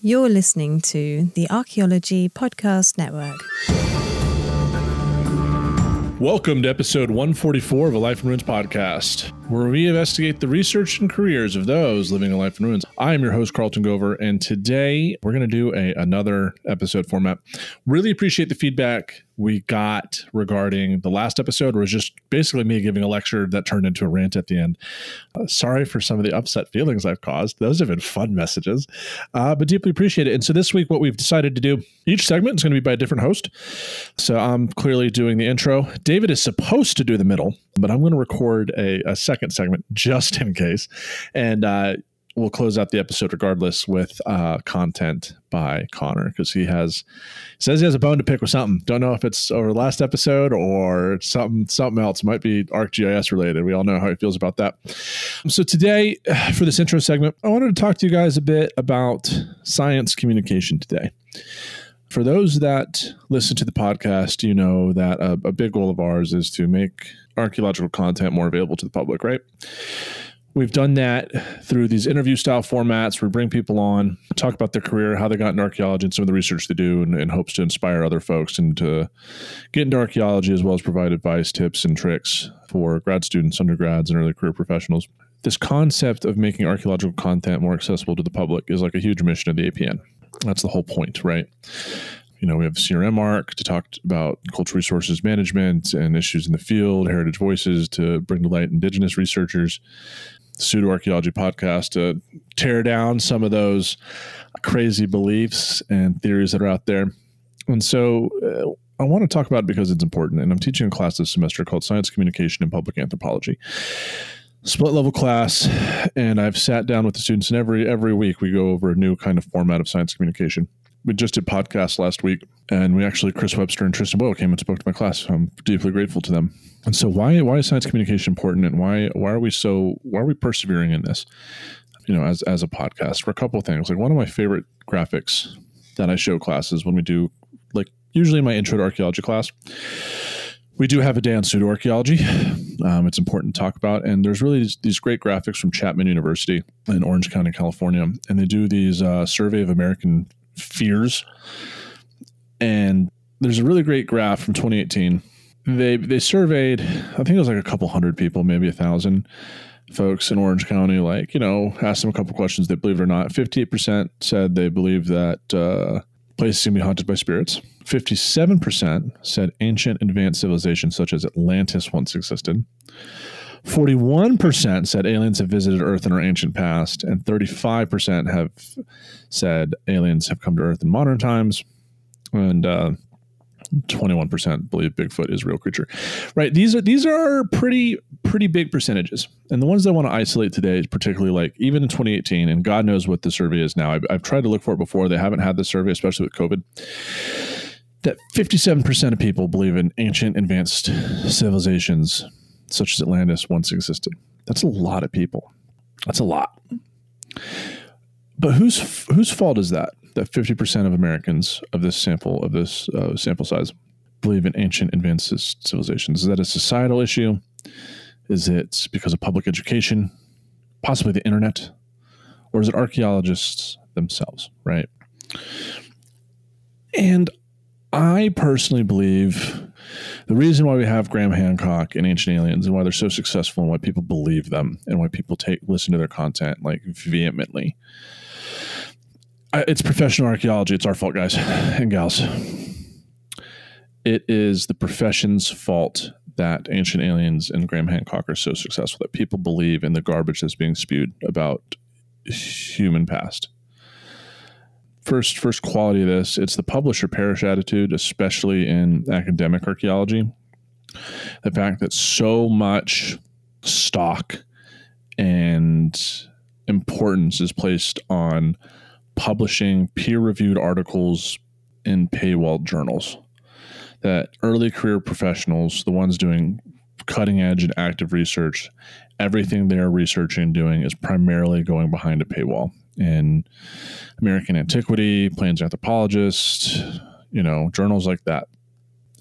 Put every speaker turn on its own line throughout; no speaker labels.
You're listening to the Archaeology Podcast Network.
Welcome to episode 144 of a Life in Ruins podcast, where we investigate the research and careers of those living a life in ruins. I am your host, Carlton Gover, and today we're going to do a, another episode format. Really appreciate the feedback we got regarding the last episode, where it was just basically me giving a lecture that turned into a rant at the end. Uh, sorry for some of the upset feelings I've caused. Those have been fun messages, uh, but deeply appreciate it. And so this week, what we've decided to do, each segment is going to be by a different host. So I'm clearly doing the intro. David is supposed to do the middle, but I'm going to record a, a second segment just in case. And uh, we'll close out the episode regardless with uh, content by Connor because he has says he has a bone to pick with something. Don't know if it's over the last episode or something something else. Might be ArcGIS related. We all know how he feels about that. So today, for this intro segment, I wanted to talk to you guys a bit about science communication today. For those that listen to the podcast, you know that a, a big goal of ours is to make archaeological content more available to the public, right? We've done that through these interview style formats. We bring people on, talk about their career, how they got into archaeology, and some of the research they do, in, in hopes to inspire other folks and to get into archaeology as well as provide advice, tips, and tricks for grad students, undergrads, and early career professionals. This concept of making archaeological content more accessible to the public is like a huge mission of the APN. That's the whole point, right? you know, we have CRM ARC to talk about cultural resources management and issues in the field, heritage voices to bring to light indigenous researchers, pseudo archaeology podcast to tear down some of those crazy beliefs and theories that are out there. And so uh, I want to talk about it because it's important. And I'm teaching a class this semester called Science Communication and Public Anthropology. Split level class, and I've sat down with the students, and every every week we go over a new kind of format of science communication we just did podcasts last week, and we actually Chris Webster and Tristan Boyle came and spoke to my class. I'm deeply grateful to them. And so, why why is science communication important, and why why are we so why are we persevering in this? You know, as as a podcast, for a couple of things. Like one of my favorite graphics that I show classes when we do, like usually my intro to archaeology class. We do have a day on pseudo archaeology. Um, it's important to talk about. And there's really these, these, great graphics from Chapman University in Orange County, California. And they do these uh, survey of American fears. And there's a really great graph from 2018. They they surveyed, I think it was like a couple hundred people, maybe a thousand folks in Orange County. Like you know, asked them a couple questions. They believe it or not. 58% said they believe that uh, places can be haunted by spirits. 57% said ancient advanced civilizations such as Atlantis once existed. 41% said aliens have visited Earth in our ancient past, and 35% have said aliens have come to Earth in modern times, and uh, 21% believe Bigfoot is a real creature. Right? These are these are pretty pretty big percentages, and the ones I want to isolate today is particularly like even in 2018, and God knows what the survey is now. I've, I've tried to look for it before; they haven't had the survey, especially with COVID that 57% of people believe in ancient advanced civilizations such as Atlantis once existed. That's a lot of people. That's a lot. But whose whose fault is that? That fifty percent of Americans of this sample of this uh, sample size believe in ancient advanced civilizations. Is that a societal issue? Is it because of public education, possibly the internet, or is it archaeologists themselves? Right. And I personally believe the reason why we have Graham Hancock and Ancient Aliens and why they're so successful and why people believe them and why people take listen to their content like vehemently. It's professional archaeology. It's our fault, guys and gals. It is the profession's fault that Ancient Aliens and Graham Hancock are so successful that people believe in the garbage that's being spewed about human past first first quality of this it's the publisher perish attitude especially in academic archaeology the fact that so much stock and importance is placed on publishing peer-reviewed articles in paywalled journals that early career professionals the ones doing cutting edge and active research everything they're researching and doing is primarily going behind a paywall in American Antiquity, Plains Anthropologist, you know, journals like that.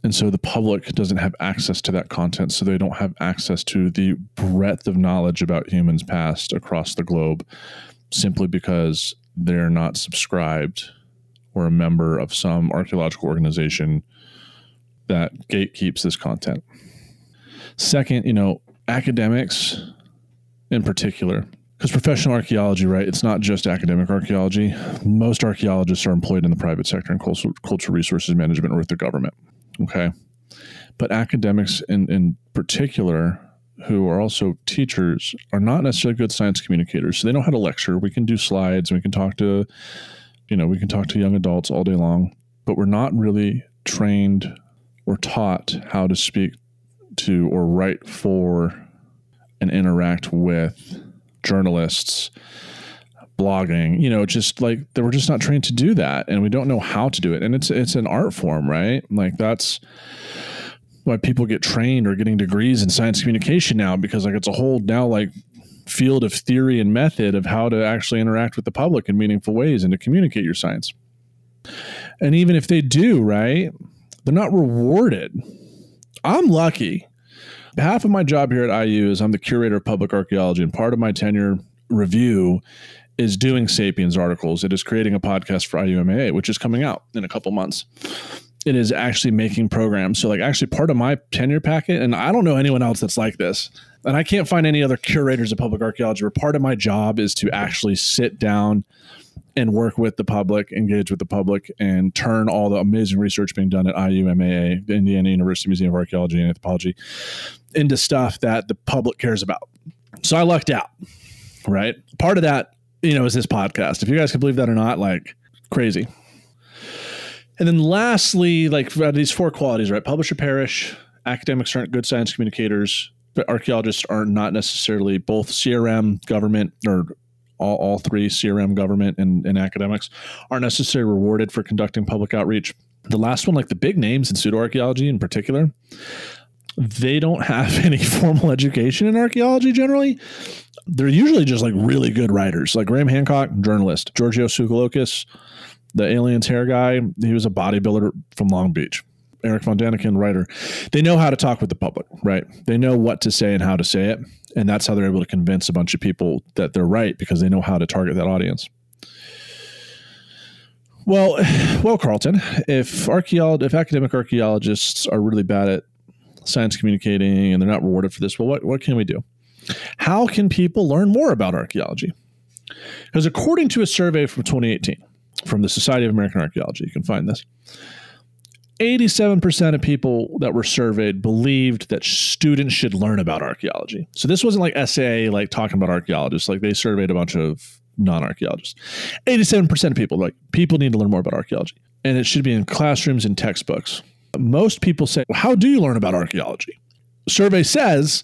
And so the public doesn't have access to that content, so they don't have access to the breadth of knowledge about humans past across the globe simply because they're not subscribed or a member of some archaeological organization that gatekeeps this content. Second, you know, academics in particular, because professional archaeology, right? It's not just academic archaeology. Most archaeologists are employed in the private sector and cultural, cultural resources management or with the government. Okay. But academics in, in particular, who are also teachers, are not necessarily good science communicators. So they know how to lecture. We can do slides, we can talk to, you know, we can talk to young adults all day long, but we're not really trained or taught how to speak to or write for and interact with journalists blogging you know just like they were just not trained to do that. And we don't know how to do it. And it's it's an art form right? Like that's why people get trained or getting degrees in science communication now because like it's a whole now like field of theory and method of how to actually interact with the public in meaningful ways and to communicate your science and even if they do right they're not rewarded i'm lucky half of my job here at IU is I'm the curator of public archaeology, and part of my tenure review is doing Sapiens articles. It is creating a podcast for IUMAA, which is coming out in a couple months. It is actually making programs. So, like, actually, part of my tenure packet, and I don't know anyone else that's like this, and I can't find any other curators of public archaeology, where part of my job is to actually sit down and work with the public, engage with the public, and turn all the amazing research being done at IUMAA, the Indiana University Museum of Archaeology and Anthropology, into stuff that the public cares about. So I lucked out, right? Part of that, you know, is this podcast. If you guys can believe that or not, like crazy. And then lastly, like uh, these four qualities, right? Publisher perish, academics aren't good science communicators, but archaeologists are not necessarily both CRM, government, or all, all three CRM, government, and, and academics aren't necessarily rewarded for conducting public outreach. The last one, like the big names in pseudo archaeology in particular, they don't have any formal education in archaeology generally. They're usually just like really good writers, like Graham Hancock, journalist, Giorgio Tsoukalakis, the aliens hair guy. He was a bodybuilder from Long Beach. Erich von Däniken, writer. They know how to talk with the public, right? They know what to say and how to say it. And that's how they're able to convince a bunch of people that they're right because they know how to target that audience. Well, well, Carlton, if archaeolog- if academic archaeologists are really bad at science communicating and they're not rewarded for this, well, what, what can we do? How can people learn more about archaeology? Because according to a survey from 2018 from the Society of American Archaeology, you can find this, 87% of people that were surveyed believed that students should learn about archaeology. So this wasn't like SA, like talking about archaeologists, like they surveyed a bunch of non archaeologists. 87% of people, like people need to learn more about archaeology. And it should be in classrooms and textbooks. Most people say, well, How do you learn about archaeology? Survey says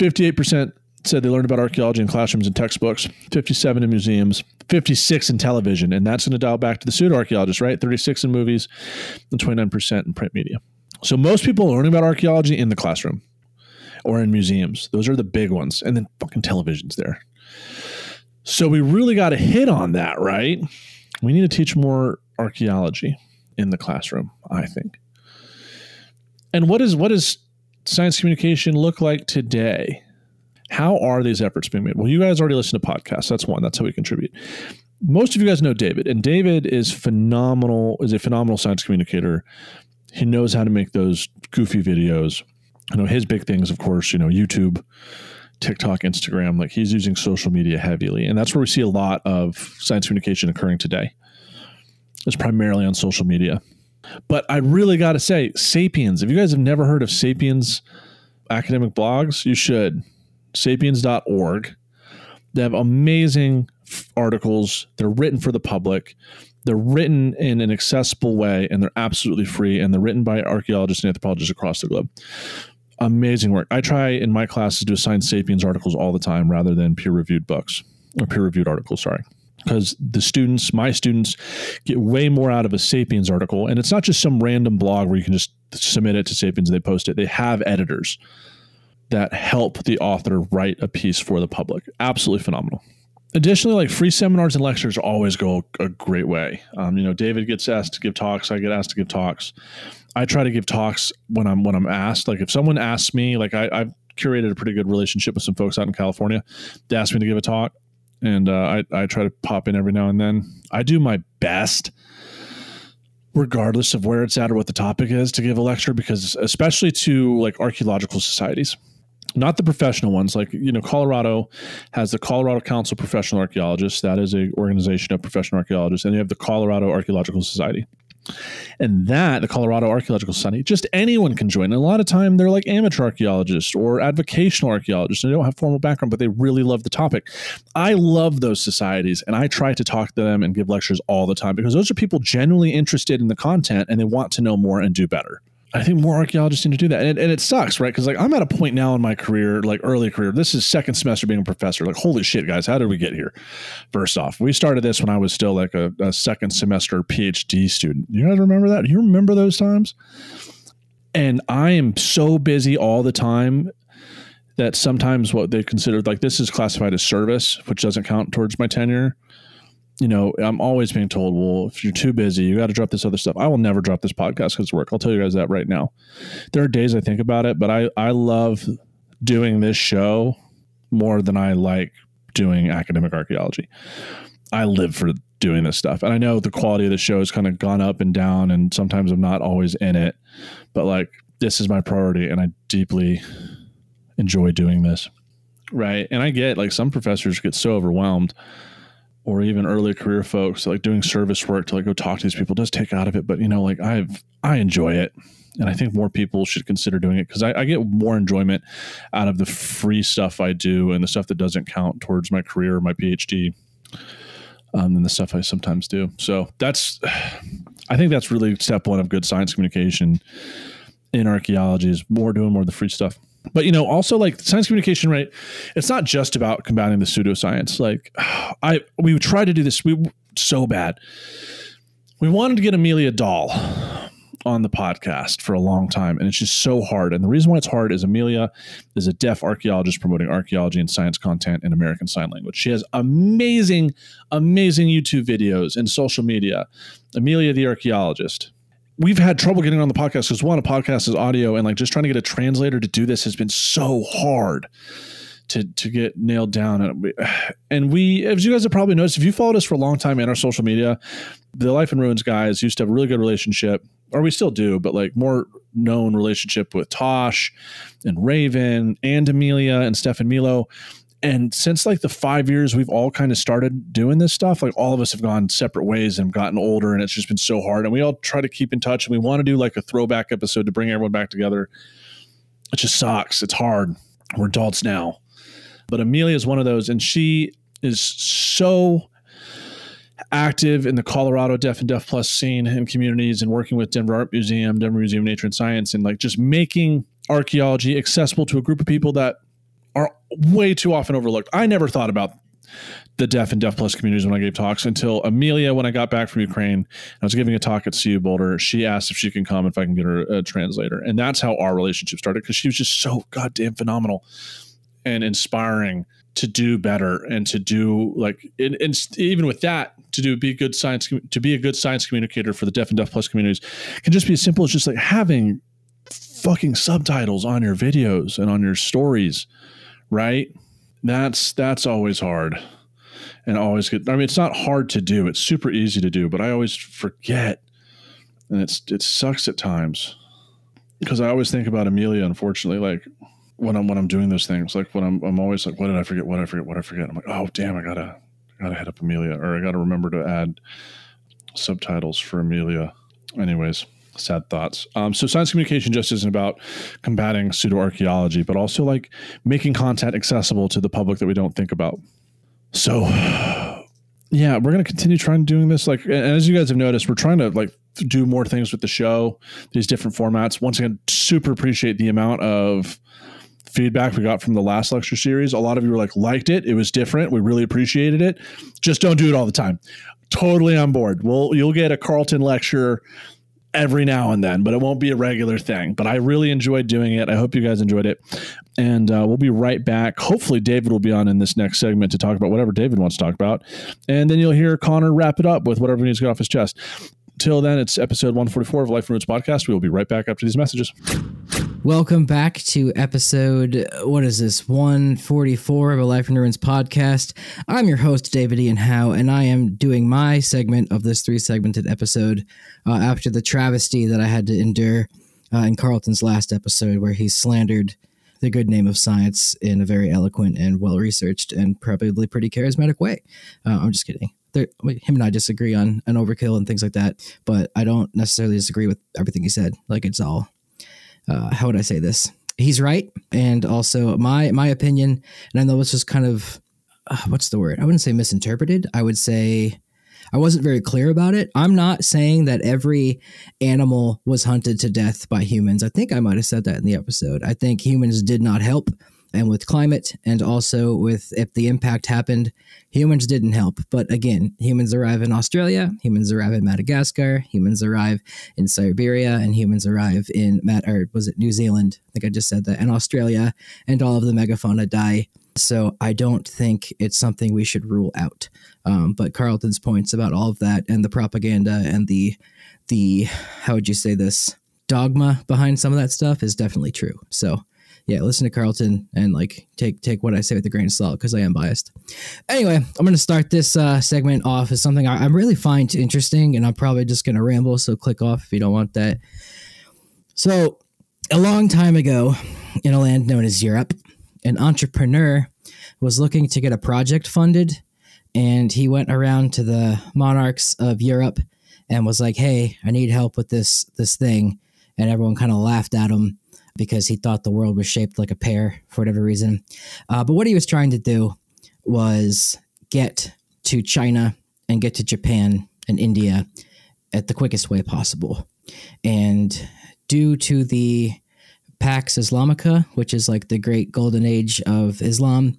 58% said they learned about archaeology in classrooms and textbooks, 57 in museums, 56 in television. And that's going to dial back to the pseudo archaeologists, right? 36 in movies and 29% in print media. So most people are learning about archaeology in the classroom or in museums. Those are the big ones. And then fucking television's there. So we really got to hit on that, right? We need to teach more archaeology in the classroom, I think. And what is what does science communication look like today? How are these efforts being made? Well, you guys already listen to podcasts. That's one. That's how we contribute. Most of you guys know David, and David is phenomenal. Is a phenomenal science communicator. He knows how to make those goofy videos. I know his big things, of course, you know, YouTube, TikTok, Instagram. Like he's using social media heavily, and that's where we see a lot of science communication occurring today. It's primarily on social media. But I really got to say, Sapiens. If you guys have never heard of Sapiens academic blogs, you should sapiens.org. They have amazing articles. They're written for the public. They're written in an accessible way and they're absolutely free and they're written by archaeologists and anthropologists across the globe. Amazing work. I try in my classes to assign Sapiens articles all the time rather than peer reviewed books or peer reviewed articles, sorry. Because the students, my students, get way more out of a Sapiens article. And it's not just some random blog where you can just submit it to Sapiens and they post it. They have editors that help the author write a piece for the public. Absolutely phenomenal. Additionally, like free seminars and lectures always go a great way. Um, you know, David gets asked to give talks. I get asked to give talks. I try to give talks when I'm when I'm asked. Like if someone asks me, like I, I've curated a pretty good relationship with some folks out in California. They ask me to give a talk. and uh, I I try to pop in every now and then. I do my best regardless of where it's at or what the topic is to give a lecture because especially to like archaeological societies not the professional ones like you know colorado has the colorado council of professional archaeologists. That is a organization of professional archaeologists and you have the colorado archaeological society. And that the colorado archaeological society just anyone can join. And a lot of time they're like amateur archaeologists or advocational archaeologists and they don't have formal background but they really love the topic. I love those societies and i try to talk to them and give lectures all the time because those are people genuinely interested in the content and they want to know more and do better I think more archaeologists need to do that, and and it sucks, right? Because like I'm at a point now in my career, like early career. This is second semester being a professor. Like holy shit, guys, how did we get here? First off, we started this when I was still like a, a second semester PhD student. You guys remember that? You remember those times? And I am so busy all the time that sometimes what they consider like this is classified as service, which doesn't count towards my tenure you know, I'm always being told, well, if you're too busy, you got to drop this other stuff. I will never drop this podcast because it's work. I'll tell you guys that right now. There are days I think about it, but I, I love doing this show more than I like doing academic archaeology. I live for doing this stuff. And I know the quality of the show has kind of gone up and down, and sometimes I'm not always in it, but like this is my priority, and I deeply enjoy doing this. Right. And I get like some professors get so overwhelmed or even early career folks like doing service work to like go talk to these people does take out of it but you know like i've i enjoy it. And i think more people should consider doing it because I, I, get more enjoyment out of the free stuff i do and the stuff that doesn't count towards my career or my phd um, than the stuff i sometimes do. So that's i think that's really step one of good science communication in archaeology is more doing more of the free stuff but you know also like science communication right it's not just about combating the pseudoscience. Like i we tried to do this we so bad. We wanted to get Amelia Dall on the podcast for a long time and it's just so hard. And the reason why it's hard is amelia is a deaf archaeologist promoting archaeology and science content in american sign language. She has amazing amazing youtube videos and social media. Amelia the archaeologist we've had trouble getting on the podcast because one, a podcast is audio, and like just trying to get a translator to do this has been so hard to to get nailed down. And we, and we, as you guys have probably noticed, if you followed us for a long time in our social media, the Life in Ruins guys used to have a really good relationship, or we still do, but like more known relationship with Tosh and Raven and Amelia and Stefan Milo and since like the five years we've all kind of started doing this stuff like all of us have gone separate ways and gotten older and it's just been so hard and we all try to keep in touch and we want to do like a throwback episode to bring everyone back together. It just sucks. It's hard. We're adults now. But amelia is one of those and she is so active in the colorado deaf and deaf plus scene and communities and working with denver art museum denver museum of nature and science and like just making archaeology accessible to a group of people that way too often overlooked. I never thought about the deaf and deaf plus communities when I gave talks until Amelia, when I got back from Ukraine, I was giving a talk at CU Boulder. She asked if she can come if I can get her a translator, and that's how our relationship started because she was just so goddamn phenomenal and inspiring to do better and to do like and, and even with that to do be good science to be a good science communicator for the deaf and deaf plus communities can just be as simple as just like having fucking subtitles on your videos and on your stories right? That's that's always hard. And always good. I mean, it's not hard to do. It's super easy to do, but I always forget. And it's it sucks at times. Because I always think about Amelia, unfortunately, like when I'm when I'm doing those things, like when I'm I'm always like, what did I forget? What did I forget? What did I forget? I'm like, oh damn, I gotta I gotta head up Amelia, or I gotta remember to add subtitles for Amelia. Anyways, sad thoughts. Um, so science communication just isn't about combating pseudo archaeology, but also like making content accessible to the public that we don't think about. So yeah, we're to continue trying doing this. Like, and as you guys have noticed, we're trying to like do more things with the show, these different formats. Once again, super appreciate the amount of feedback we got from the last lecture series. A lot of you were like, liked it. It was different. We really appreciated it. Just don't do it all the time. Totally on board. Well, you'll get a Carlton lecture every now and then, but it won't be a regular thing. But I really enjoyed doing it. I hope you guys enjoyed it. And uh, we'll be right back. Hopefully, David will be on in this next segment to talk about whatever David wants to talk about. And then you'll hear Connor wrap it up with whatever he needs to get off his chest. Till then, it's episode 144 of Life in Ruins podcast. We will be right back after these messages.
Welcome back to episode, what is this, 144 of a Life Ruins podcast. I'm your host, David Ian Howe, and I am doing my segment of this three segmented episode uh, after the travesty that I had to endure uh, in Carlton's last episode, where he slandered the good name of science in a very eloquent and well researched and probably pretty charismatic way. Uh, I'm just kidding. There, him and I disagree on an overkill and things like that, but I don't necessarily disagree with everything he said. Like it's all uh, how would I say this? He's right, and also my my opinion, and I know this was kind of uh, what's the word? I wouldn't say misinterpreted. I would say I wasn't very clear about it. I'm not saying that every animal was hunted to death by humans. I think I might have said that in the episode. I think humans did not help and with climate and also with if the impact happened humans didn't help. But again humans arrive in australia humans arrive in madagascar humans arrive in siberia and humans arrive in Mat- or was it new zealand? I think i just said that and australia and all of the megafauna die. So i don't think it's something we should rule out. Um, but carlton's points about all of that and the propaganda and the the how would you say this dogma behind some of that stuff is definitely true. So yeah, listen to Carlton and like take take what I say with a grain of salt because I am biased. Anyway, I'm going to start this uh, segment off as something I, I really find interesting, and I'm probably just going to ramble. So click off if you don't want that. So, a long time ago, in a land known as Europe, an entrepreneur was looking to get a project funded, and he went around to the monarchs of Europe and was like, "Hey, I need help with this this thing," and everyone kind of laughed at him because he thought the world was shaped like a pear for whatever reason. Uh, but what he was trying to do was get to China and get to Japan and India at the quickest way possible. And due to the Pax Islamica, which is like the great golden age of Islam,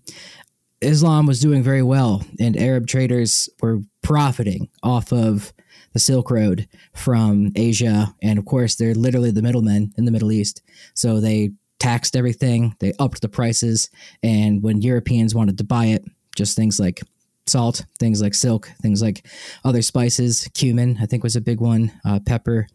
Islam was doing very well, and Arab traders were profiting off of the Silk Road from Asia. And of course, they're literally the middlemen in the Middle East. So they taxed everything, they upped the prices. And when Europeans wanted to buy it, just things like salt, things like silk, things like other spices, cumin, I think was a big one, uh, pepper,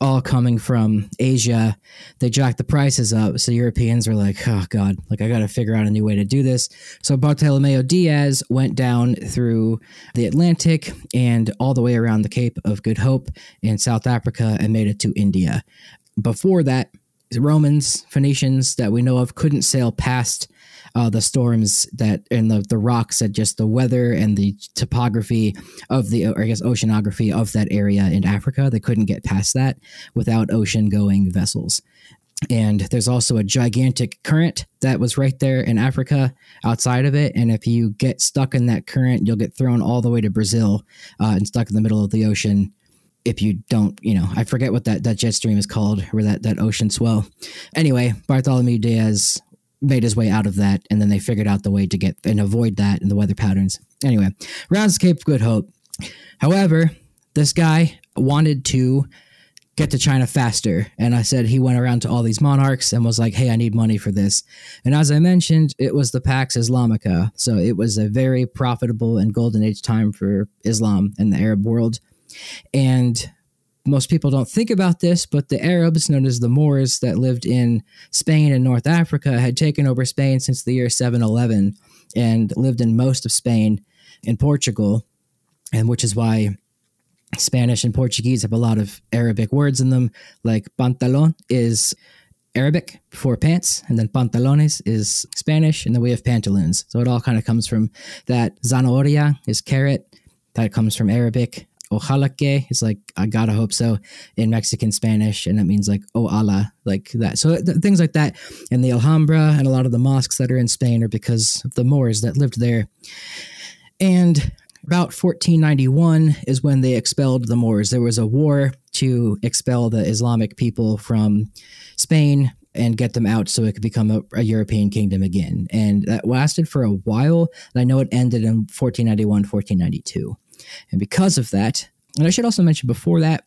all coming from Asia, they jacked the prices up. So Europeans were like, oh God, like I got to figure out a new way to do this. So Bartolomeo Diaz went down through the Atlantic and all the way around the Cape of Good Hope in South Africa and made it to India. Before that, Romans, Phoenicians that we know of couldn't sail past uh, the storms that and the, the rocks that just the weather and the topography of the or I guess oceanography of that area in Africa. They couldn't get past that without ocean going vessels. And there's also a gigantic current that was right there in Africa outside of it. And if you get stuck in that current, you'll get thrown all the way to Brazil uh, and stuck in the middle of the ocean if you don't, you know, I forget what that, that jet stream is called, or that, that ocean swell. Anyway, Bartholomew Diaz made his way out of that, and then they figured out the way to get and avoid that in the weather patterns. Anyway, rounds Cape Good Hope. However, this guy wanted to get to China faster. And I said he went around to all these monarchs and was like, hey, I need money for this. And as I mentioned, it was the Pax Islamica. So it was a very profitable and golden age time for Islam in the Arab world. And most people don't think about this, but the Arabs, known as the Moors, that lived in Spain and North Africa, had taken over Spain since the year 711 and lived in most of Spain and Portugal, and which is why Spanish and Portuguese have a lot of Arabic words in them, like pantalon is Arabic for pants, and then pantalones is Spanish, and then we have pantaloons. So it all kind of comes from that. Zanahoria is carrot, that comes from Arabic ojalá que is like I gotta hope so in Mexican Spanish, and that means like oh Allah, like that. So th- things like that, and the Alhambra and a lot of the mosques that are in Spain are because of the Moors that lived there. And about 1491 is when they expelled the Moors. There was a war to expel the Islamic people from Spain and get them out so it could become a, a, European kingdom again. And that lasted for a while. And I know it ended in 1491, 1492. And because of that, and I should also mention before that,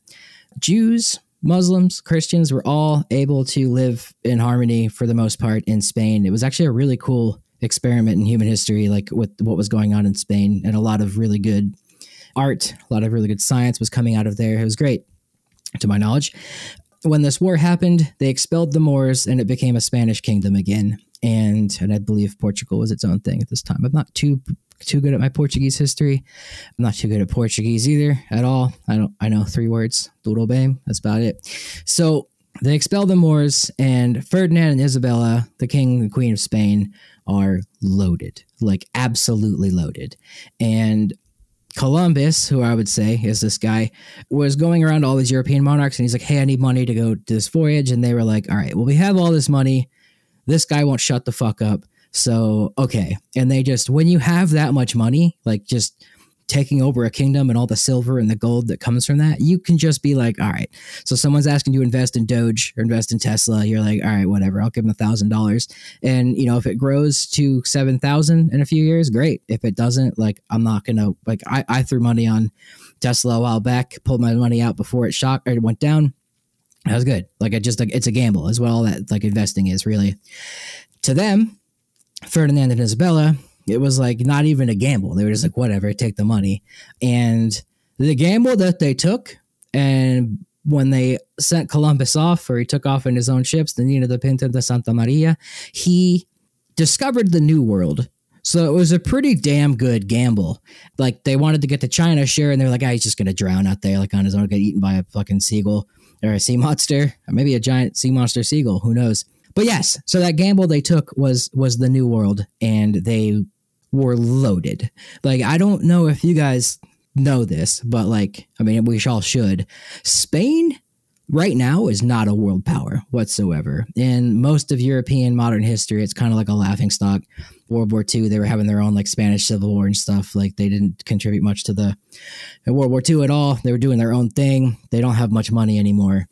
Jews, Muslims, Christians were all able to live in harmony for the most part in Spain. It was actually a really cool experiment in human history, like with what was going on in Spain, and a lot of really good art, a lot of really good science was coming out of there. It was great, to my knowledge. when this war happened, they expelled the Moors and it became a Spanish kingdom again. And and I believe Portugal was its own thing at this time. I'm not too too good at my Portuguese history. I'm not too good at Portuguese either at all. I don't I know three words. Tudo bem. That's about it. So they expel the Moors, and Ferdinand and Isabella, the king and queen of Spain, are loaded, like absolutely loaded. And Columbus, who I would say is this guy, was going around all these European monarchs and he's like, Hey, I need money to go to this voyage. And they were like, All right, well, we have all this money. This guy won't shut the fuck up. So, okay. And they just, when you have that much money, like just taking over a kingdom and all the silver and the gold that comes from that, you can just be like, all right. So someone's asking you to invest in Doge or invest in Tesla. You're like, all right, whatever. I'll give them a thousand dollars. And you know, if it grows to seven thousand in a few years, great. If it doesn't, like, I'm not gonna like. I, I threw money on Tesla a while back, pulled my money out before it shocked or it went down. That was good. Like, I just like it's a gamble, what all that like investing is really. To them, Ferdinand and Isabella, it was like not even a gamble. They were just like, whatever, take the money. And the gamble that they took, and when they sent Columbus off, or he took off in his own ships, the Nina de Pinta de Santa Maria, he discovered the New World. So it was a pretty damn good gamble. Like they wanted to get to China, sure, and they're like, ah, he's just gonna drown out there, like on his own, get eaten by a fucking seagull or a sea monster, or maybe a giant sea monster seagull. Who knows? But yes, so that gamble they took was was the New World, and they were loaded. Like I don't know if you guys know this, but like I mean we all should. Spain right now is not a world power whatsoever. In most of European modern history, it's kind of like a laughing stock. World War II, they were having their own like Spanish Civil War and stuff. Like they didn't contribute much to the World War II at all. They were doing their own thing. They don't have much money anymore.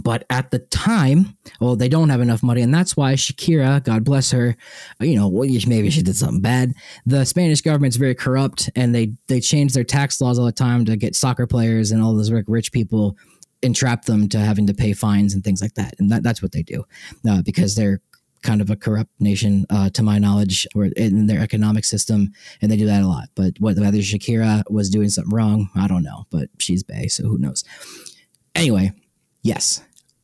But at the time, well, they don't have enough money, and that's why Shakira, God bless her, you know, maybe she did something bad. The Spanish government's very corrupt, and they they change their tax laws all the time to get soccer players and all those rich people, entrap them to having to pay fines and things like that, and that, that's what they do, uh, because they're kind of a corrupt nation, uh, to my knowledge, or in their economic system, and they do that a lot. But whether Shakira was doing something wrong, I don't know. But she's Bay, so who knows? Anyway, yes,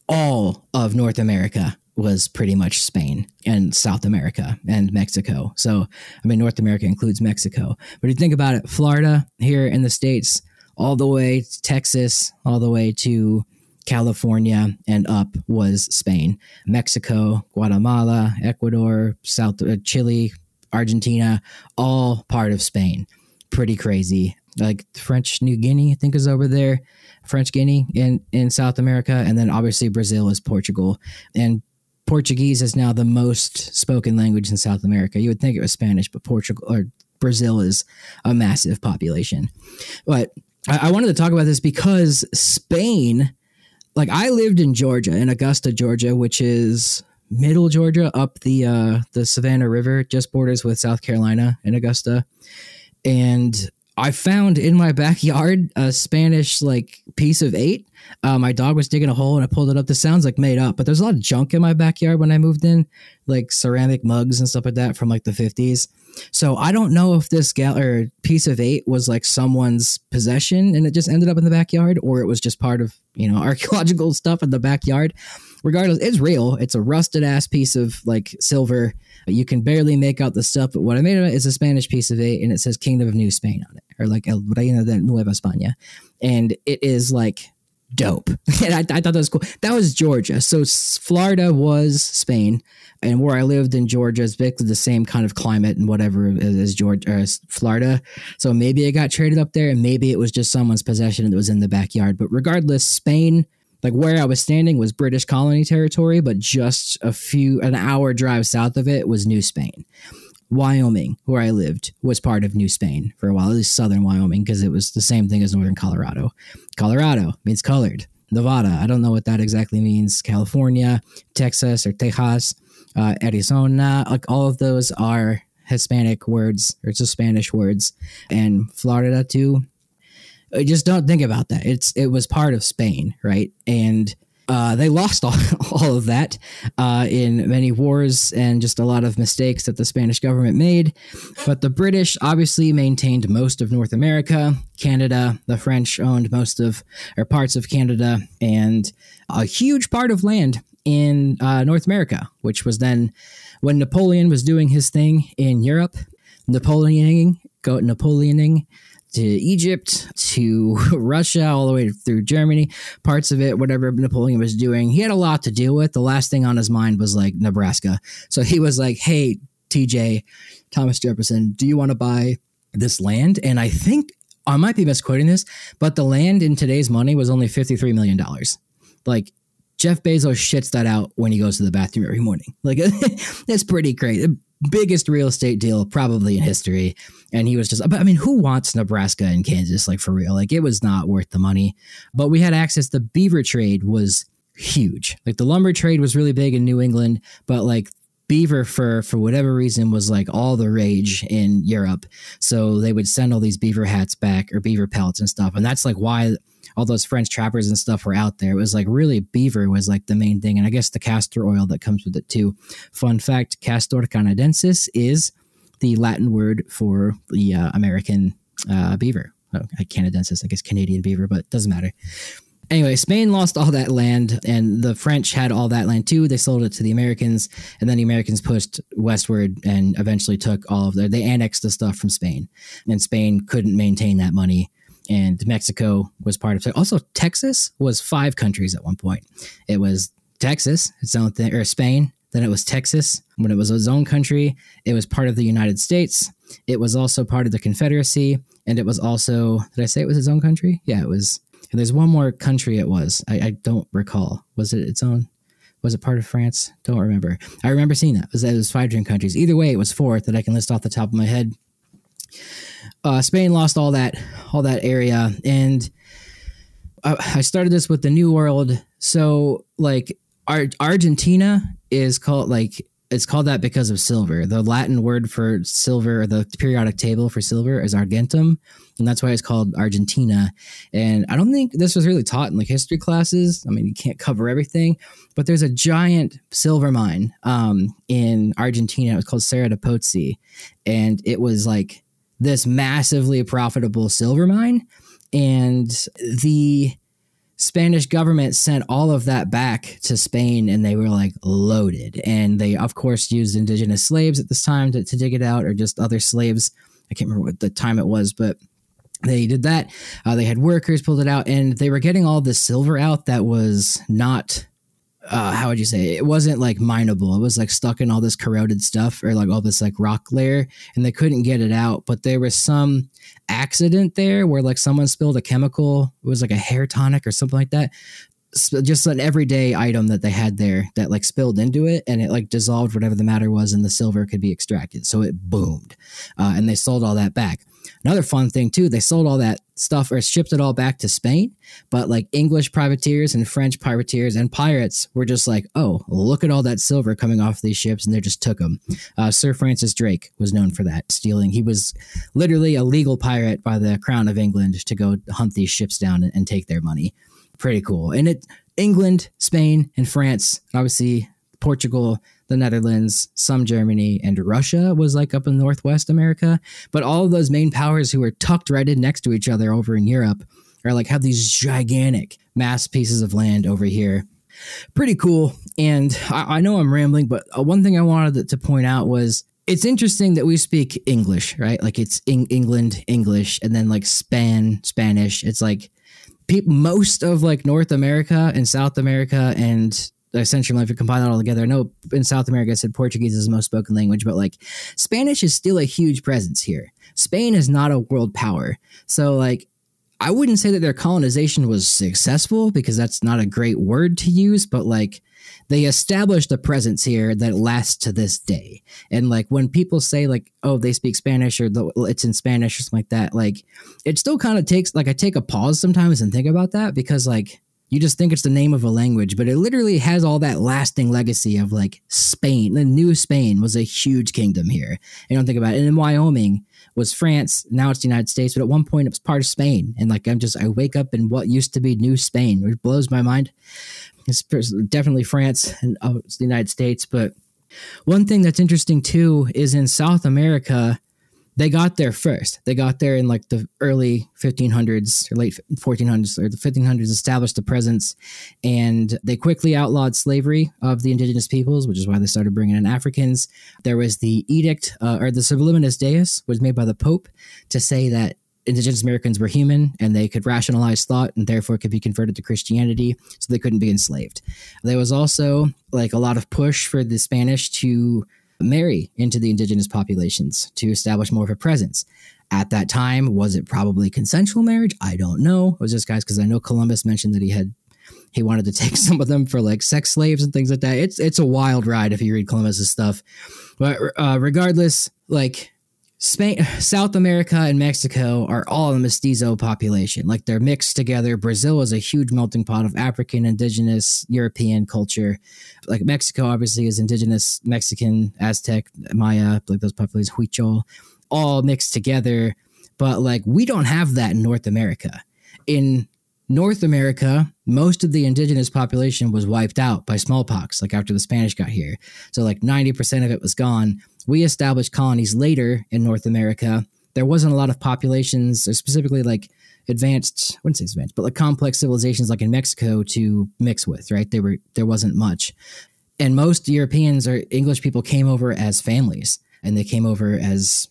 all of North America was pretty much Spain and South America and Mexico. So, I mean, North America includes Mexico. But if you think about it, Florida here in the States, all the way to Texas, all the way to California and up was Spain. Mexico, Guatemala, Ecuador, South uh, Chile, Argentina, all part of Spain. Pretty crazy. Like French New Guinea, I think is over there. French Guinea in, in South America, and then obviously Brazil is Portugal. And Portuguese is now the most spoken language in South America. You would think it was Spanish, but Portugal or Brazil is a massive population. But I, I wanted to talk about this because Spain, like I lived in Georgia, in Augusta, Georgia, which is middle Georgia up the uh, the Savannah River, just borders with South Carolina and Augusta. And I found in my backyard a Spanish like piece of eight. Uh, my dog was digging a hole and I pulled it up. This sounds like made up, but there's a lot of junk in my backyard when I moved in, like ceramic mugs and stuff like that from like the 50s. So I don't know if this gal or piece of eight was like someone's possession and it just ended up in the backyard, or it was just part of you know archaeological stuff in the backyard. Regardless, it's real. It's a rusted ass piece of like silver you can barely make out the stuff, but what I made of it is a Spanish piece of eight and it says Kingdom of New Spain on it, or like El Reino de Nueva España. And it is like dope. and I, I, thought that was cool. That was Georgia. So Florida was Spain, and where I lived in Georgia is basically the same kind of climate and whatever as Georgia or as Florida. So maybe it got traded up there, and maybe it was just someone's possession that was in the backyard. But regardless, Spain like where I was standing was British colony territory, but just a few an hour drive south of it was New Spain. Wyoming, where I lived, was part of New Spain for a while, at least southern Wyoming, because it was the same thing as northern Colorado. Colorado means colored. Nevada, I don't know what that exactly means. California, Texas, or Texas, uh, Arizona, like all of those are Hispanic words or just Spanish words. And Florida, too, just don't think about that. It's it was part of Spain, right? And Uh, they lost all, all of that uh, in many wars and just a lot of mistakes that the Spanish government made. But the British obviously maintained most of North America. Canada, the French owned most of or parts of Canada and a huge part of land in uh, North America, which was then when Napoleon was doing his thing in Europe. Napoleoning, go Napoleoning to Egypt, to Russia, all the way through Germany, parts of it, whatever Napoleon was doing. He had a lot to deal with. The last thing on his mind was like Nebraska. So he was like, hey, TJ, Thomas Jefferson, do you want to buy this land? And I think I might be misquoting this, but the land in today's money was only $53 million. Like, Jeff Bezos shits that out when he goes to the bathroom every morning. Like, that's pretty great biggest real estate deal probably in history. And he was just, but I mean, who wants Nebraska and Kansas? Like for real, like it was not worth the money. But we had access. The beaver trade was huge. Like the lumber trade was really big in New England, but like beaver fur for whatever reason was like all the rage in Europe. So they would send all these beaver hats back or beaver pelts and stuff. And that's like why all those French trappers and stuff were out there. It was like really beaver was like the main thing, and I guess the castor oil that comes with it too. Fun fact: Castor canadensis is the Latin word for the uh, American uh, beaver. Oh, canadensis, I guess Canadian beaver, but doesn't matter. Anyway, Spain lost all that land, and the French had all that land too. They sold it to the Americans, and then the Americans pushed westward and eventually took all of their. They annexed the stuff from Spain, and Spain couldn't maintain that money and Mexico was part of it. Also, Texas was five countries at one point. It was Texas, its own thing, or Spain. Then it was Texas when it was its own country. It was part of the United States. It was also part of the Confederacy, and it was also. Did I say it was its own country? Yeah, it was. And there's one more country it was. I, I don't recall. Was it its own? Was it part of France? Don't remember. I remember seeing that. It was, it was five different countries. Either way, it was fourth that I can list off the top of my head uh, Spain lost all that all that area, and I, I started this with the New World. So like Ar- Argentina is called like it's called that because of silver. The Latin word for silver, or the periodic table for silver, is argentum, and that's why it's called Argentina. And I don't think this was really taught in like history classes. I mean, you can't cover everything, but there's a giant silver mine um, in Argentina. It was called Cerro de Potosí, and it was like this massively profitable silver mine. And the Spanish government sent all of that back to Spain and they were like loaded. And they, of course, used indigenous slaves at this time to, to dig it out or just other slaves. I can't remember what the time it was, but they did that. Uh, they had workers pulled it out and they were getting all the silver out that was not uh, how would you say it? it wasn't like mineable. It was like stuck in all this corroded stuff or like all this like rock layer, and they couldn't get it out. But there was some accident there where like someone spilled a chemical. It was like a hair tonic or something like that. Just an everyday item that they had there that like spilled into it and it like dissolved whatever the matter was, and the silver could be extracted. So it boomed, uh, and they sold all that back. Another fun thing too, they sold all that stuff or shipped it all back to Spain, but like English privateers and French privateers and pirates were just like, oh, look at all that silver coming off these ships, and they just took them. Uh, Sir Francis Drake was known for that stealing. He was literally a legal pirate by the Crown of England to go hunt these ships down and, and take their money. Pretty cool. And it England, Spain, and France, obviously Portugal the Netherlands, some Germany, and Russia was like up in Northwest America. But all of those main powers who are tucked right in next to each other over in Europe are like have these gigantic mass pieces of land over here. Pretty cool. And I, I know I'm rambling, but uh, one thing I wanted to point out was it's interesting that we speak English, right? Like it's in England English, and then like Span Spanish. It's like people, most of like North America and South America and essentially if you combine that all together. I know in south america i said portuguese is the most spoken language but like spanish is still a huge presence here. Spain is not a world power. So like i wouldn't say that their colonization was successful because that's not a great word to use but like they established a presence here that lasts to this day. And like when people say like oh they speak spanish or the, it's in spanish or something like that like it still kind of takes like i take a pause sometimes and think about that because like you just think it's the name of a language, but it literally has all that lasting legacy of like Spain. The New Spain was a huge kingdom here. You don't think about it. And in Wyoming was France. Now it's the United States, but at one point it was part of Spain. And like I'm just, I wake up in what used to be New Spain, which blows my mind. It's definitely France and uh, it's the United States. But one thing that's interesting too is in South America, they got there first. They got there in like the early 1500s or late 1400s or the 1500s, established a presence, and they quickly outlawed slavery of the indigenous peoples, which is why they started bringing in Africans. There was the edict uh, or the Sublimis Deus was made by the Pope to say that indigenous Americans were human and they could rationalize thought and therefore could be converted to Christianity, so they couldn't be enslaved. There was also like a lot of push for the Spanish to marry into the indigenous populations to establish more of a presence. At that time, was it probably consensual marriage? I don't know. It was just guys because I know Columbus mentioned that he had he wanted to take some of them for like sex slaves and things like that. It's it's a wild ride if you read Columbus's stuff. But uh, regardless, like Spain, South America, and Mexico are all a mestizo population. Like they're mixed together. Brazil is a huge melting pot of African, indigenous, European culture. Like Mexico, obviously, is indigenous Mexican, Aztec, Maya, like those populations, Huichol, all mixed together. But like we don't have that in North America. In North America, most of the indigenous population was wiped out by smallpox, like after the Spanish got here. So, like 90% of it was gone we established colonies later in North America. There wasn't a lot of populations, uh, specifically like advanced, I wouldn't say advanced, but like complex civilizations like in Mexico to mix with, right? There were there wasn't much. And most Europeans or English people came over as families and they came over as,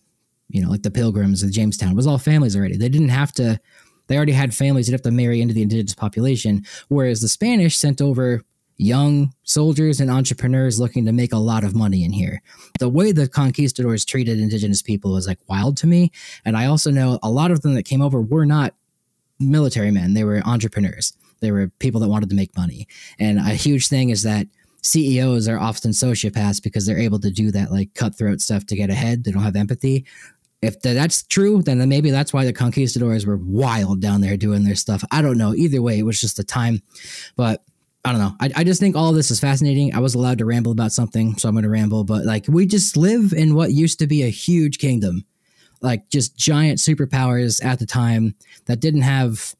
you know, like the pilgrims of Jamestown. It was all families already. They didn't have to they already had families. They'd have to marry into the indigenous population. Whereas the Spanish sent over young soldiers and entrepreneurs looking to make a lot of money in here. The way the conquistadors treated indigenous people was like wild to me. And I also know a lot of them that came over were not military men, they were entrepreneurs. They were people that wanted to make money. And a huge thing is that CEOs are often sociopaths because they're able to do that like cutthroat stuff to get ahead. They don't have empathy. If that's true, then maybe that's why the conquistadors were wild down there doing their stuff. I don't know. Either way, it was just a time. But I don't know. I, I just think all this is fascinating. I was allowed to ramble about something, so I'm going to ramble. But like, we just live in what used to be a huge kingdom, like just giant superpowers at the time that didn't have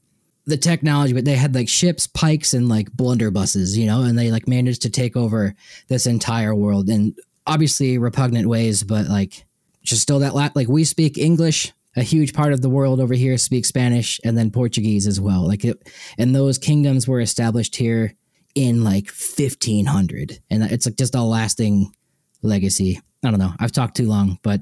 the technology, but they had like ships, pikes, and like blunderbusses, you know, and they like managed to take over this entire world in obviously repugnant ways, but like just still that la- like we speak English. A huge part of the world over here speaks Spanish and then Portuguese as well. Like it, and those kingdoms were established here in like 1500 and it's like just a lasting legacy. I don't know. I've talked too long but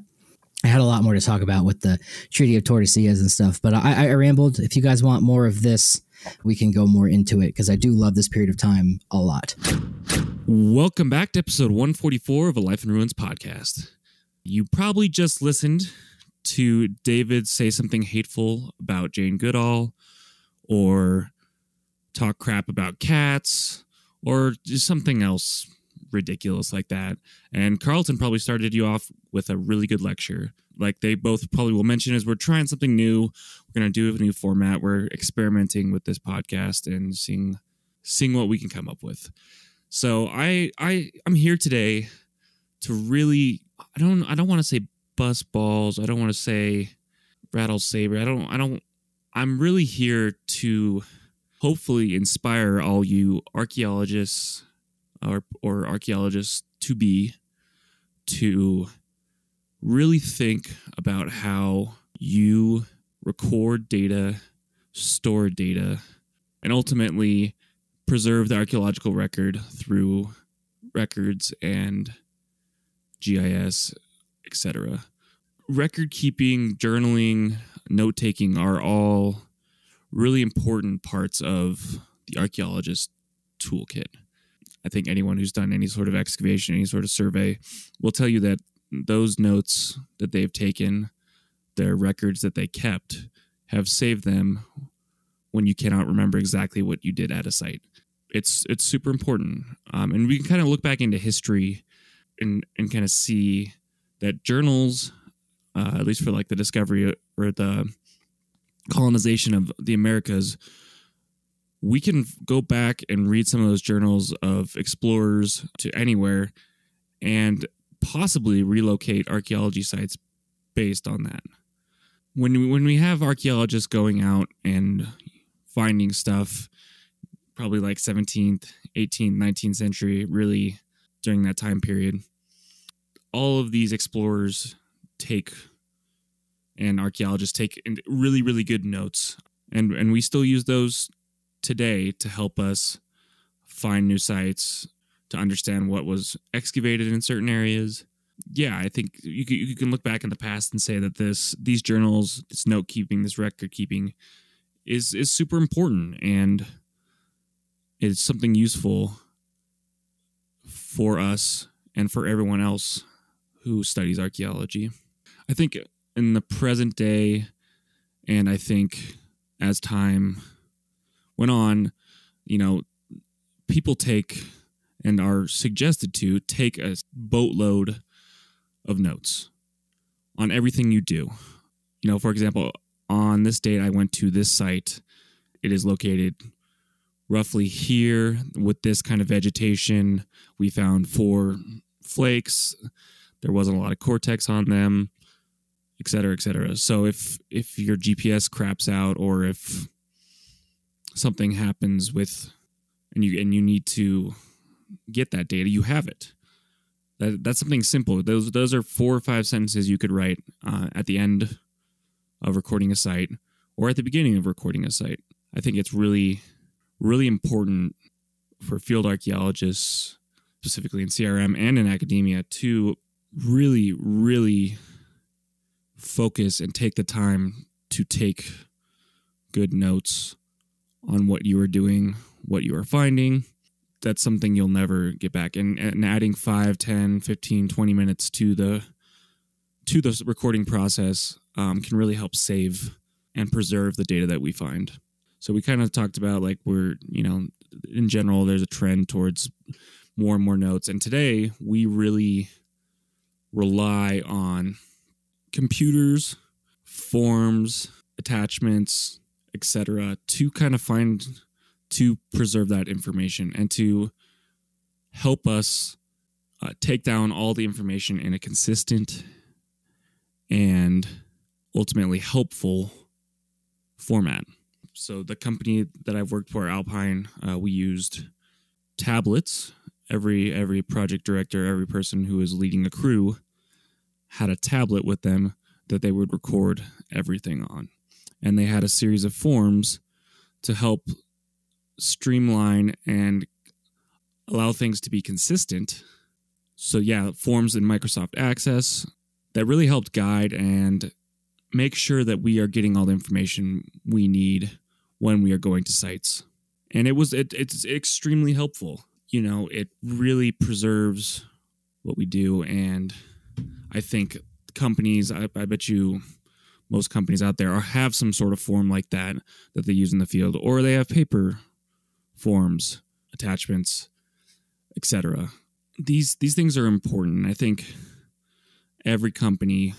i had a lot more to talk about with the treaty of tordesillas and stuff. But i, I rambled. If you guys want more of this we can go more into it because i do love this period of time a lot.
Welcome back to episode 144 of a life in ruins podcast. You probably just listened to david say something hateful about jane goodall or talk crap about cats or just something else ridiculous like that. And Carlton probably started you off with a really good lecture. Like they both probably will mention is we're trying something new. We're going to do a new format. We're experimenting with this podcast and seeing seeing what we can come up with. So I I I'm here today to really I don't I don't want to say bust balls. I don't want to say rattle saber. I don't I don't I'm really here to hopefully inspire all you archaeologists or, or archaeologists to be to really think about how you record data, store data, and ultimately preserve the archaeological record through records and GIS, etc. Record keeping, journaling, note taking are all really important parts of the archaeologist toolkit. I think anyone who's done any sort of excavation, any sort of survey, will tell you that those notes that they've taken, their records that they kept, have saved them when you cannot remember exactly what you did at a site. It's it's super important, um, and we can kind of look back into history and and kind of see that journals, uh, at least for like the discovery or the colonization of the Americas we can go back and read some of those journals of explorers to anywhere and possibly relocate archaeology sites based on that. When we, when we have archaeologists going out and finding stuff, probably like 17th, 18th, 19th century, really during that time period, all of these explorers take and archaeologists take really, really good notes. And, and we still use those today to help us find new sites, to understand what was excavated in certain areas. Yeah, I think you can, you can look back in the past and say that this these journals, this note keeping, this record keeping, is is super important and it's something useful for us and for everyone else who studies archaeology. I think in the present day, and I think as time went on, you know, people take and are suggested to take a boatload of notes on everything you do. You know, for example, on this date, I went to this site. It is located roughly here with this kind of vegetation. We found four flakes. There wasn't a lot of cortex on them, et cetera, et cetera. So if if your GPS craps out or if something happens with and you and you need to get that data, you have it. That that's something simple. Those those are four or five sentences you could write uh, at the end of recording a site or at the beginning of recording a site. I think it's really really important for field archaeologists, specifically in CRM and in academia, to really really focus and take the time to take good notes on what you are doing, what you are finding. That's something you'll never get back. And, and adding 5, 10, 15, 20 minutes to the to the recording process um, can really help save and preserve the data that we find. So we kind of talked about like we're, you know, in general, there's a trend towards more and more notes. And today we really rely on computers, forms, attachments, etc., to kind of find to preserve that information and to help us uh, take down all the information in a consistent and ultimately helpful format. So the company that I've worked for, Alpine, uh, we used tablets. Every every project director, every person who is leading a crew had a tablet with them that they would record everything on and they had a series of forms to help streamline and allow things to be consistent. So, yeah, forms in Microsoft Access that really helped guide and make sure that we are getting all the information we need when we are going to sites. And it was it, it's extremely helpful. You know, it really preserves what we do and I think companies I, I bet you most companies out there are, have some sort of form like that that they use in the field, or they have paper forms, attachments, etc. These these things are important. I think every company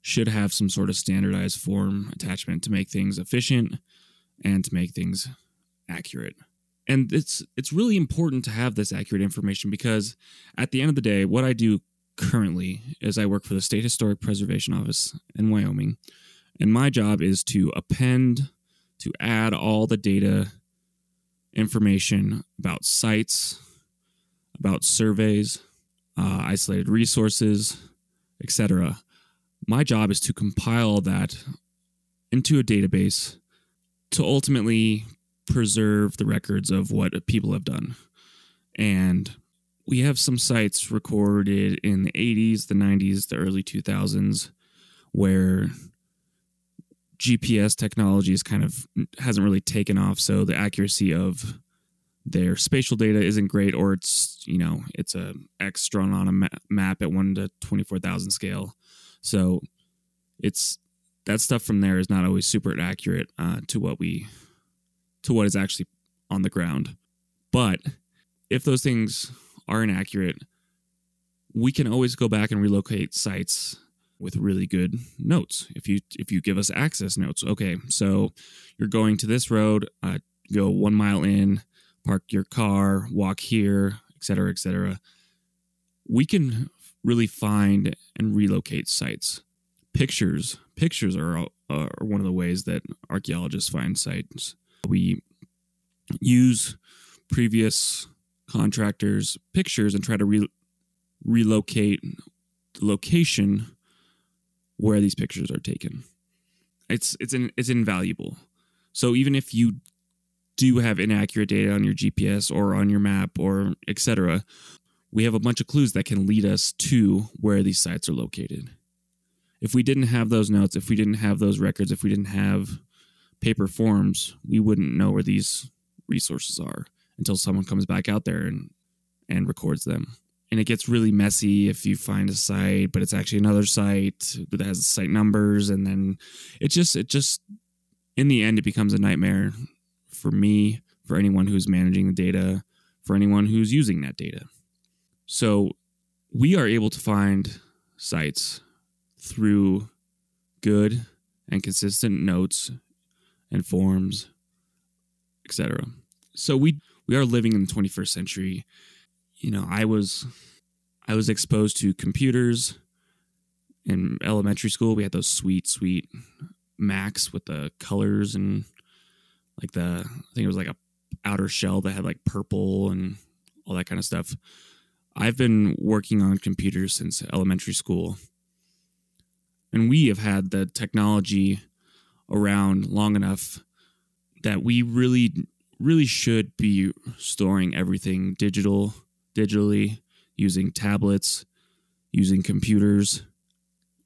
should have some sort of standardized form attachment to make things efficient and to make things accurate. And it's it's really important to have this accurate information because at the end of the day, what I do currently is I work for the State Historic Preservation Office in Wyoming. And my job is to append, to add all the data information about sites, about surveys, uh, isolated resources, etc. My job is to compile that into a database to ultimately preserve the records of what people have done. And we have some sites recorded in the 80s, the 90s, the early 2000s where GPS technology is kind of hasn't really taken off so the accuracy of their spatial data isn't great or it's you know it's a x drawn on a ma- map at 1 to 24,000 scale. So it's that stuff from there is not always super accurate uh, to what we to what is actually on the ground. But if those things are inaccurate, we can always go back and relocate sites with really good notes. If you if you give us access notes, okay, so you're going to this road, uh, go one mile in, park your car, walk here, etc., cetera, et cetera. We can really find and relocate sites. Pictures, pictures are, are one of the ways that archaeologists find sites. We use previous contractors' pictures and try to re- relocate the location where these pictures are taken. It's it's in, it's invaluable. So even if you do have inaccurate data on your GPS or on your map or etc., we have a bunch of clues that can lead us to where these sites are located. If we didn't have those notes, if we didn't have those records, if we didn't have paper forms, we wouldn't know where these resources are until someone comes back out there and and records them. And it gets really messy if you find a site, but it's actually another site that has site numbers, and then it just it just in the end it becomes a nightmare for me, for anyone who's managing the data, for anyone who's using that data. So we are able to find sites through good and consistent notes and forms, etc. So we we are living in the 21st century. You know, I was I was exposed to computers in elementary school. We had those sweet, sweet Macs with the colors and like the I think it was like a outer shell that had like purple and all that kind of stuff. I've been working on computers since elementary school. And we have had the technology around long enough that we really really should be storing everything digital digitally using tablets, using computers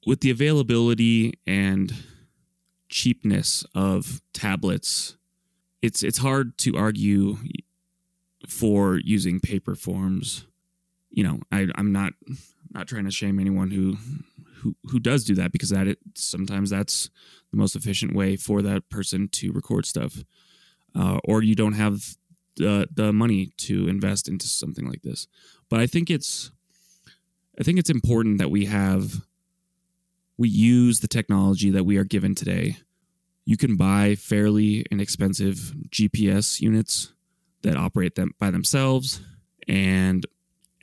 with the availability and cheapness of tablets it's it's hard to argue for using paper forms. You know, I, I'm not not trying to shame anyone who who who does do that because that it, sometimes that's the most efficient way for that person to record stuff, uh, or you don't have the the money to invest into something like this. But I think it's I think it's important that we have we use the technology that we are given today you can buy fairly inexpensive GPS units that operate them by themselves and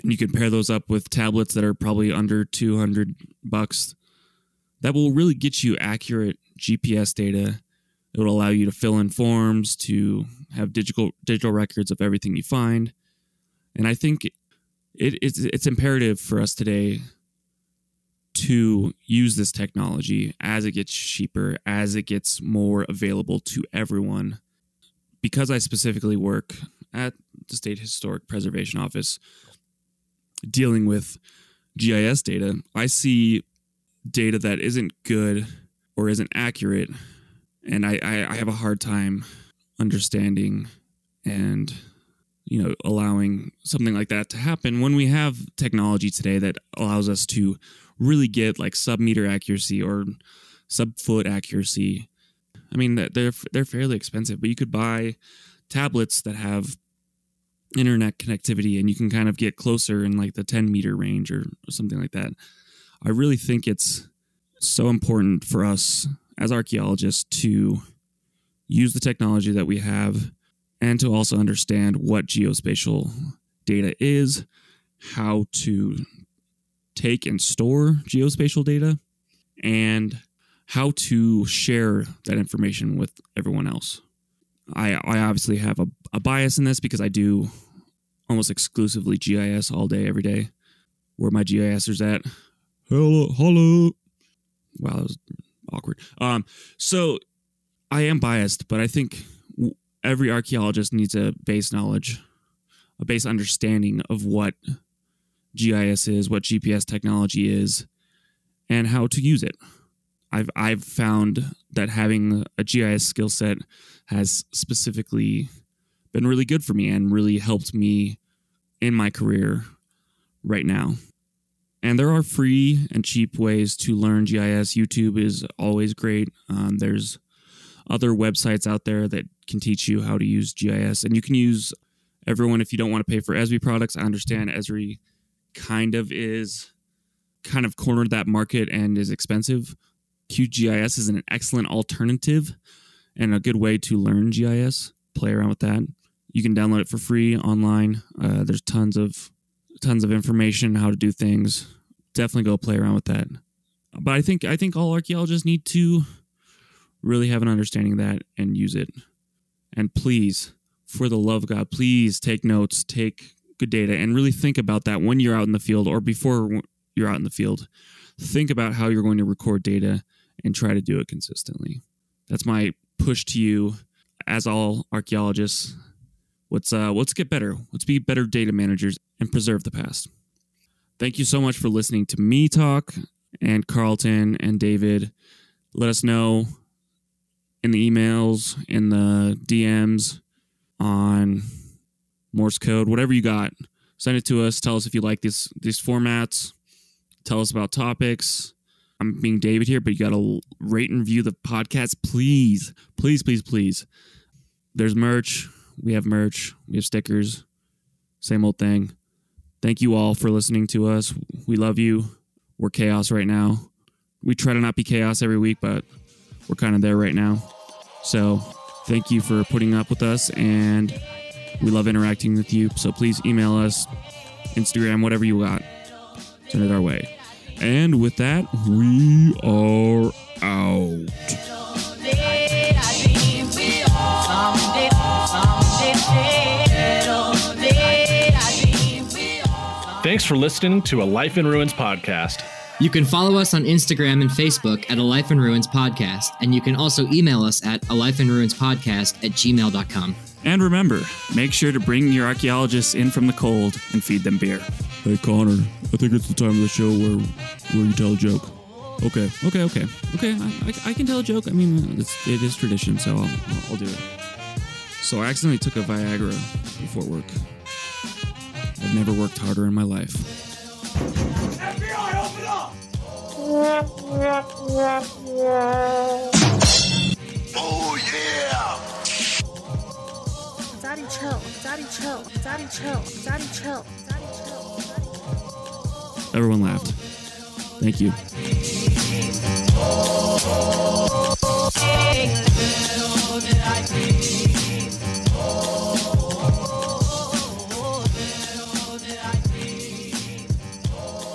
you can pair those up with tablets that are probably under 200 bucks that will really get you accurate GPS data. It will allow you to fill in forms, to have digital digital records of everything you find. And I think it, it's it's imperative for us today to use this technology as it gets cheaper, as it gets more available to everyone. Because I specifically work at the State Historic Preservation Office dealing with GIS data, I see data that isn't good or isn't accurate. And I, I, I have a hard time understanding and you know allowing something like that to happen when we have technology today that allows us to really get like sub meter accuracy or sub foot accuracy. I mean, they're they're fairly expensive, but you could buy tablets that have internet connectivity, and you can kind of get closer in like the 10 meter range or, or something like that. I really think it's so important for us as archaeologists to use the technology that we have and to also understand what geospatial data is, how to take and store geospatial data and how to share that information with everyone else. I, I obviously have a, a bias in this because I do almost exclusively GIS all day, every day. Where my GISers at? Hello, hello. Wow, that was awkward. Um, so I am biased, but I think every archaeologist needs a base knowledge, a base understanding of what GIS is, what GPS technology is, and how to use it. I've I've found that having a GIS skill set has specifically been really good for me and really helped me in my career right now. And there are free and cheap ways to learn GIS. YouTube is always great. Um, there's other websites out there that can teach you how to use GIS, and you can use everyone if you don't want to pay for Esri products. I understand Esri kind of is kind of cornered that market and is expensive. QGIS is an excellent alternative and a good way to learn GIS. play around with that. You can download it for free online. Uh, there's tons of tons of information how to do things. Definitely go play around with that. But I think I think all archaeologists need to really have an understanding of that and use it. And please, for the love of God, please take notes, take good data, and really think about that when you're out in the field or before you're out in the field. Think about how you're going to record data and try to do it consistently. That's my push to you, as all archaeologists. Let's uh, let's get better. Let's be better data managers and preserve the past. Thank you so much for listening to me talk and Carlton and David. Let us know in the emails, in the DMs, on Morse code, whatever you got. Send it to us. Tell us if you like these these formats. Tell us about topics. I'm being David here, but you got to rate and review the podcast, please, please, please, please. There's merch. We have merch. We have stickers. Same old thing. Thank you all for listening to us. We love you. We're chaos right now. We try to not be chaos every week, but we're kind of there right now. So thank you for putting up with us, and we love interacting with you. So please email us, Instagram, whatever you got. Send it our way. And with that, we are out.
Thanks for listening to a Life in Ruins podcast.
You can follow us on Instagram and Facebook at A Life in Ruins Podcast, and you can also email us at a life in ruins podcast at gmail.com.
And remember, make sure to bring your archaeologists in from the cold and feed them beer. Hey Connor, I think it's the time of the show where where you tell a joke. Okay, okay, okay, okay. I, I, I can tell a joke. I mean, it's, it is tradition, so I'll, I'll do it. So I accidentally took a Viagra before work. I've never worked harder in my life.
Oh yeah!
Daddy chill, daddy chill, daddy chill, daddy chill, daddy chill, daddy chill.
Everyone laughed. Thank you.